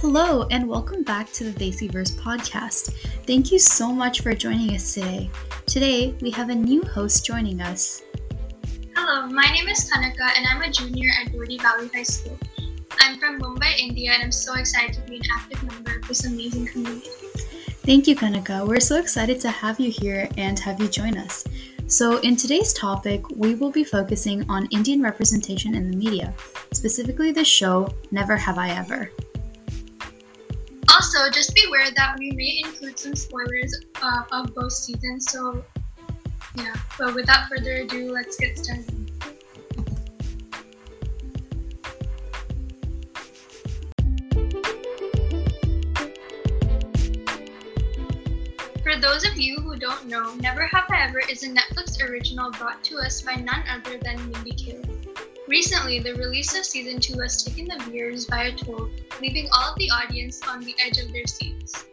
Hello, and welcome back to the Desiverse podcast. Thank you so much for joining us today. Today, we have a new host joining us. Hello, my name is Kanika, and I'm a junior at Dodi Valley High School. I'm from Mumbai, India, and I'm so excited to be an active member of this amazing community. Thank you, Kanika. We're so excited to have you here and have you join us. So, in today's topic, we will be focusing on Indian representation in the media, specifically the show Never Have I Ever. Also, just be aware that we may include some spoilers uh, of both seasons. So, yeah. But without further ado, let's get started. For those of you who don't know, Never Have I Ever is a Netflix original brought to us by none other than Mindy Kaling. Recently, the release of season 2 has taken the viewers by a toll, leaving all of the audience on the edge of their seats.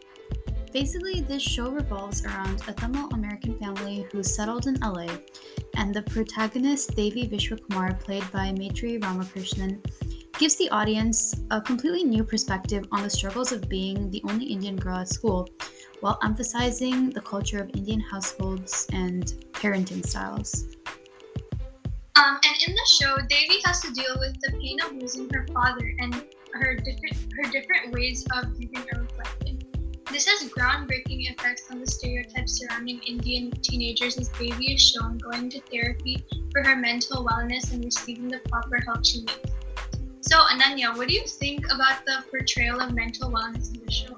Basically, this show revolves around a Tamil American family who settled in LA, and the protagonist, Devi Vishwakumar, played by Maitreyi Ramakrishnan, gives the audience a completely new perspective on the struggles of being the only Indian girl at school, while emphasizing the culture of Indian households and parenting styles. Um, and in the show, Devi has to deal with the pain of losing her father and her different her different ways of grieving are reflected. This has groundbreaking effects on the stereotypes surrounding Indian teenagers as Devi is shown going to therapy for her mental wellness and receiving the proper help she needs. So, Anannya, what do you think about the portrayal of mental wellness in the show?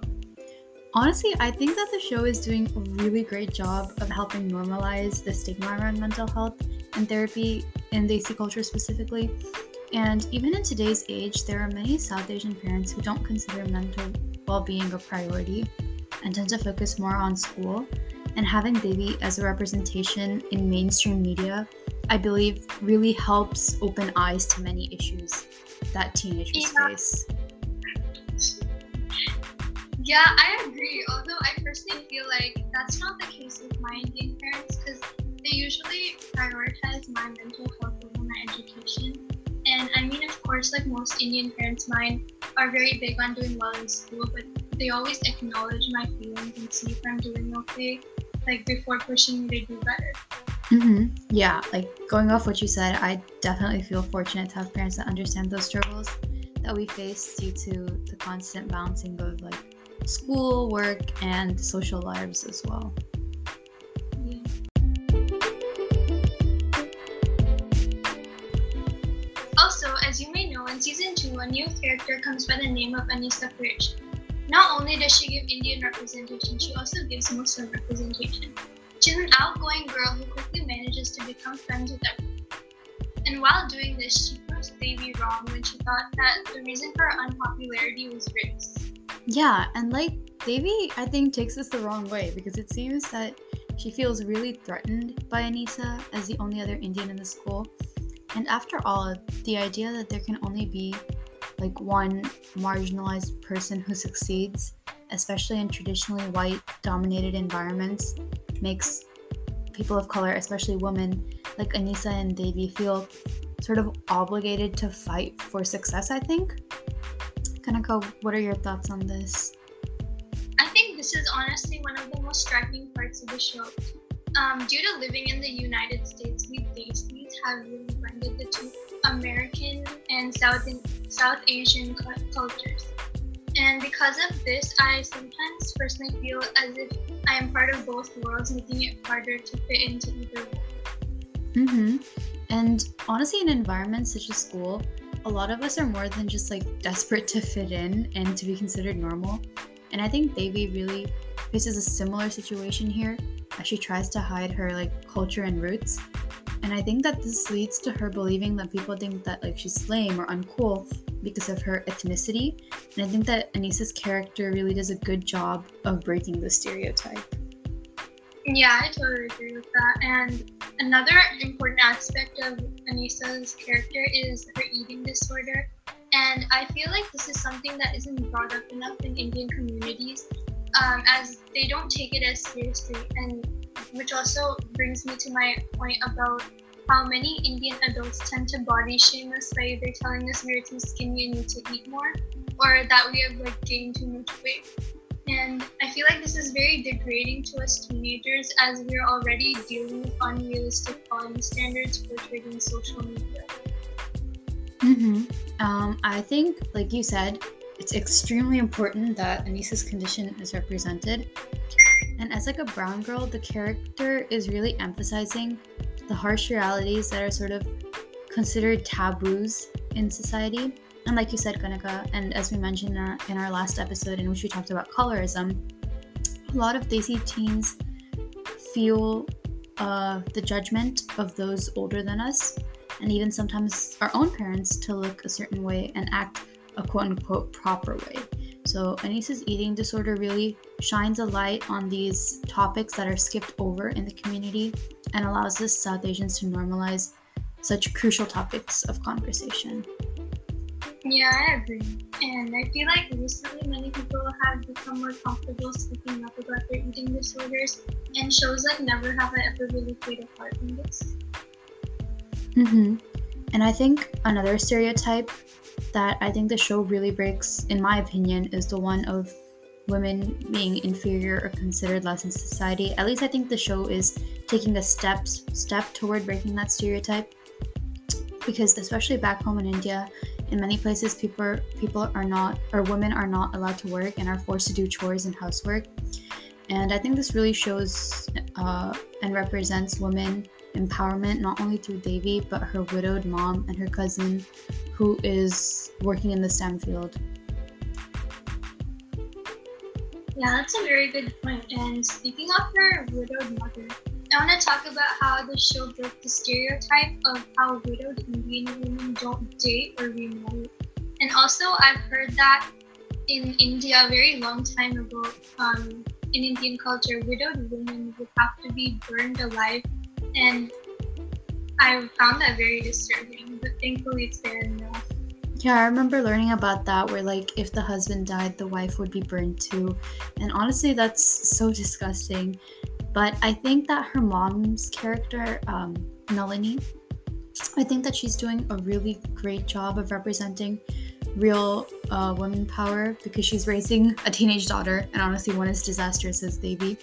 Honestly, I think that the show is doing a really great job of helping normalize the stigma around mental health and therapy in Desi culture specifically. And even in today's age, there are many South Asian parents who don't consider mental well being a priority and tend to focus more on school. And having Devi as a representation in mainstream media, I believe, really helps open eyes to many issues that teenagers Yeah. face. Yeah, I agree. Although I personally feel like that's not the case with my Indian parents because they usually prioritize my mental health course, like most Indian parents, mine are very big on doing well in school, but they always acknowledge my feelings and see if I'm doing okay, like before pushing me to do better. hmm Yeah, like going off what you said, I definitely feel fortunate to have parents that understand those struggles that we face due to the constant balancing of like school, work, and social lives as well. In season 2, a new character comes by the name of Aneesa Qureshi. Not only does she give Indian representation, she also gives Muslim representation. She's an outgoing girl who quickly manages to become friends with everyone. And while doing this, she proves Devi wrong when she thought that the reason for her unpopularity was race. Yeah, and like Devi, I think takes this the wrong way because it seems that she feels really threatened by Aneesa as the only other Indian in the school. And after all, the idea that there can only be like one marginalized person who succeeds, especially in traditionally white dominated environments, makes people of color, especially women like Aneesa and Devi, feel sort of obligated to fight for success, I think. Kanaka, what are your thoughts on this? I think this is honestly one of the most striking parts of the show. Um, due to living in the United States, we Desis have really blended the two American and South South Asian cultures. And because of this, I sometimes personally feel as if I am part of both worlds, making it harder to fit into either one. Mm-hmm. And honestly, in environments such as school, a lot of us are more than just like desperate to fit in and to be considered normal. And I think Devi really faces a similar situation here as she tries to hide her like culture and roots. And I think that this leads to her believing that people think that like she's lame or uncool because of her ethnicity. And I think that Aneesa's character really does a good job of breaking the stereotype. Yeah, I totally agree with that. And another important aspect of Aneesa's character is her eating disorder. And I feel like this is something that isn't brought up enough in Indian communities, um, as they don't take it as seriously. And which also brings me to my point about how many Indian adults tend to body shame us by either telling us we're too skinny and need to eat more, or that we have like gained too much weight. And I feel like this is very degrading to us teenagers as we're already dealing with unrealistic body standards portrayed in social media. Mm-hmm. Um, I think, like you said, it's extremely important that Aneesa's condition is represented. And as like a brown girl, the character is really emphasizing the harsh realities that are sort of considered taboos in society. And like you said, Kanika, and as we mentioned in our, in our last episode in which we talked about colorism, a lot of Desi teens feel uh, the judgment of those older than us, and even sometimes our own parents to look a certain way and act a quote unquote proper way. So, Aneesa's eating disorder really shines a light on these topics that are skipped over in the community and allows us South Asians to normalize such crucial topics of conversation. Yeah, I agree. And I feel like recently many people have become more comfortable speaking up about their eating disorders, and shows like Never Have I Ever really played a part in this. Mm-hmm. And I think another stereotype that I think the show really breaks, in my opinion, is the one of women being inferior or considered less in society. At least I think the show is taking a step step toward breaking that stereotype. Because especially back home in India, in many places people are, people are not or women are not allowed to work and are forced to do chores and housework. And I think this really shows uh, and represents women empowerment not only through Devi but her widowed mom and her cousin who is working in the STEM field. Yeah, that's a very good point. And speaking of her widowed mother, I want to talk about how the show broke the stereotype of how widowed Indian women don't date or remarry. And also, I've heard that in India a very long time ago, um, in Indian culture, widowed women would have to be burned alive. And I found that very disturbing, but thankfully it's there now. Yeah, I remember learning about that where like if the husband died, the wife would be burned too. And honestly, that's so disgusting. But I think that her mom's character, um, Nalini, I think that she's doing a really great job of representing real uh, power because she's raising a teenage daughter, and honestly, one as disastrous as Devi,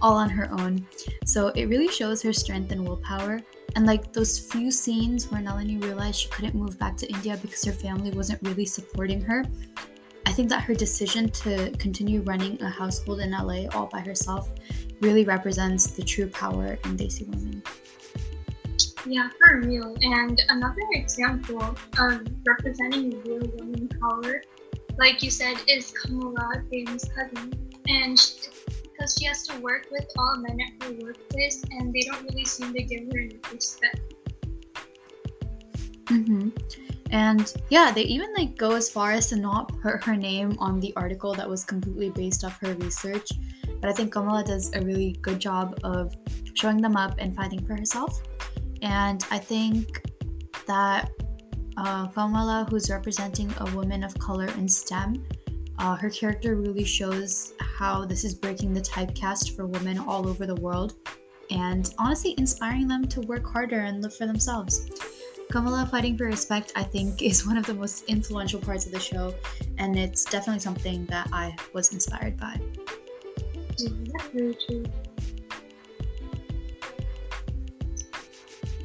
all on her own. So it really shows her strength and willpower. And like those few scenes where Nalini realized she couldn't move back to India because her family wasn't really supporting her, I think that her decision to continue running a household in LA all by herself really represents the true power in Desi women. Yeah, for real. And another example of representing real women power, like you said, is Kamala, Devi's cousin. And because she, has to work with all men at her workplace, and they don't really seem to give her enough respect. Mm-hmm. And yeah, they even like go as far as to not put her name on the article that was completely based off her research. But I think Kamala does a really good job of showing them up and fighting for herself. And I think that uh, Kamala, who's representing a woman of color in STEM, uh, her character really shows how this is breaking the typecast for women all over the world and honestly inspiring them to work harder and live for themselves. Kamala fighting for respect, I think, is one of the most influential parts of the show, and it's definitely something that I was inspired by.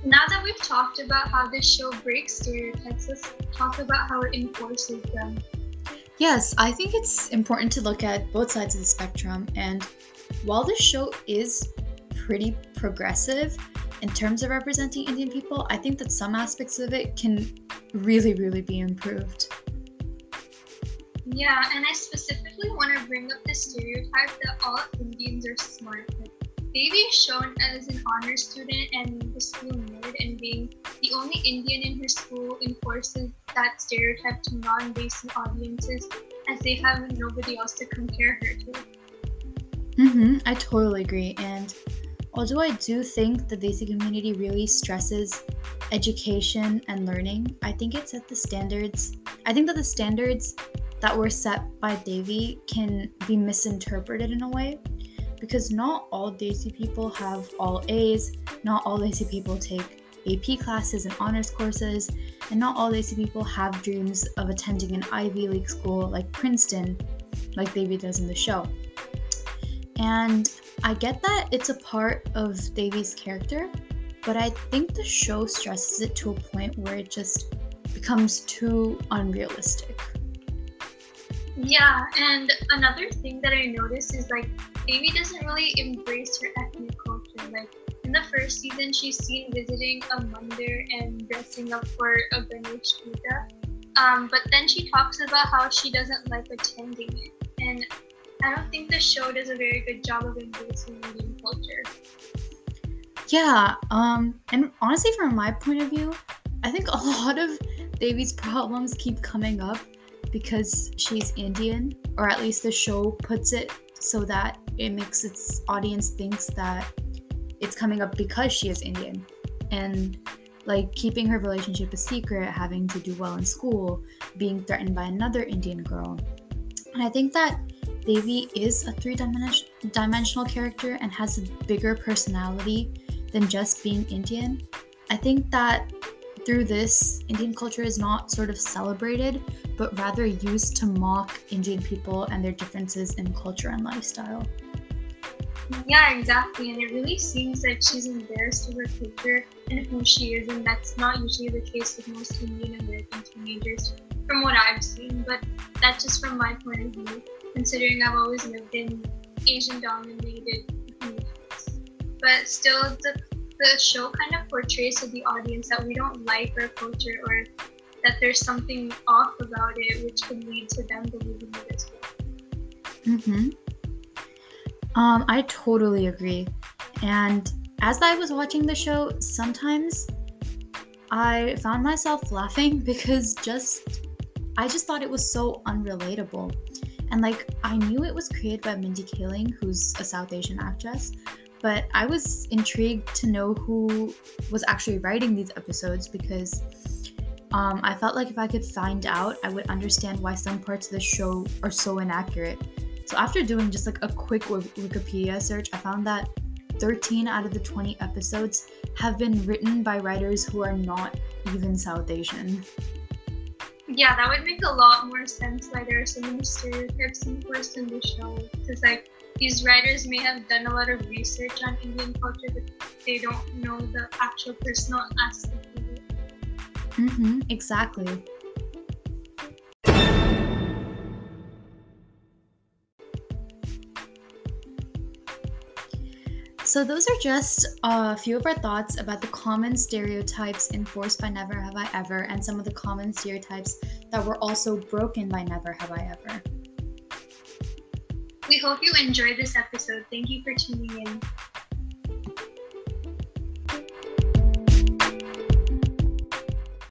Now that we've talked about how this show breaks stereotypes, let's talk about how it enforces them. Yes, I think it's important to look at both sides of the spectrum. And while this show is pretty progressive in terms of representing Indian people, I think that some aspects of it can really, really be improved. Yeah, and I specifically want to bring up the stereotype that all Indians are smart. Devi is shown as an honor student and the school nerd, and being the only Indian in her school enforces that stereotype to non-Desi audiences as they have nobody else to compare her to. Mm-hmm, I totally agree. And although I do think the Desi community really stresses education and learning, I think it set the standards. I think that the standards that were set by Devi can be misinterpreted in a way because not all Desi people have all A's, not all Desi people take AP classes and honors courses, and not all Desi people have dreams of attending an Ivy League school like Princeton, like Devi does in the show. And I get that it's a part of Devi's character, but I think the show stresses it to a point where it just becomes too unrealistic. Yeah, and another thing that I noticed is like Devi doesn't really embrace her ethnic culture. Like in the first season, she's seen visiting a mandir and dressing up for a Ganesh Puja. Um, but then she talks about how she doesn't like attending it. And I don't think the show does a very good job of embracing Indian culture. Yeah, um, and honestly, from my point of view, I think a lot of Devi's problems keep coming up because she's Indian, or at least the show puts it so that it makes its audience thinks that it's coming up because she is Indian. And like keeping her relationship a secret, having to do well in school, being threatened by another Indian girl. And I think that Devi is a three dimensional character and has a bigger personality than just being Indian. I think that through this, Indian culture is not sort of celebrated, but rather used to mock Indian people and their differences in culture and lifestyle. Yeah, exactly. And it really seems like she's embarrassed of her culture and who she is, and that's not usually the case with most Indian American teenagers, from what I've seen. But that's just from my point of view, considering I've always lived in Asian dominated communities. But still, the the show kind of portrays to the audience that we don't like our culture or that there's something off about it, which could lead to them believing it as well. Mm-hmm. Um, I totally agree. And as I was watching the show, sometimes I found myself laughing because just I just thought it was so unrelatable. And like I knew it was created by Mindy Kaling, who's a South Asian actress, but I was intrigued to know who was actually writing these episodes because um, I felt like if I could find out, I would understand why some parts of the show are so inaccurate. So after doing just like a quick Wikipedia search, I found that 13 out of the 20 episodes have been written by writers who are not even South Asian. Yeah, that would make a lot more sense why there are so many stereotypes enforced in the show. Because like these writers may have done a lot of research on Indian culture, but they don't know the actual personal aspect of it. Mm-hmm, exactly. So, those are just a few of our thoughts about the common stereotypes enforced by Never Have I Ever and some of the common stereotypes that were also broken by Never Have I Ever. We hope you enjoyed this episode. Thank you for tuning in.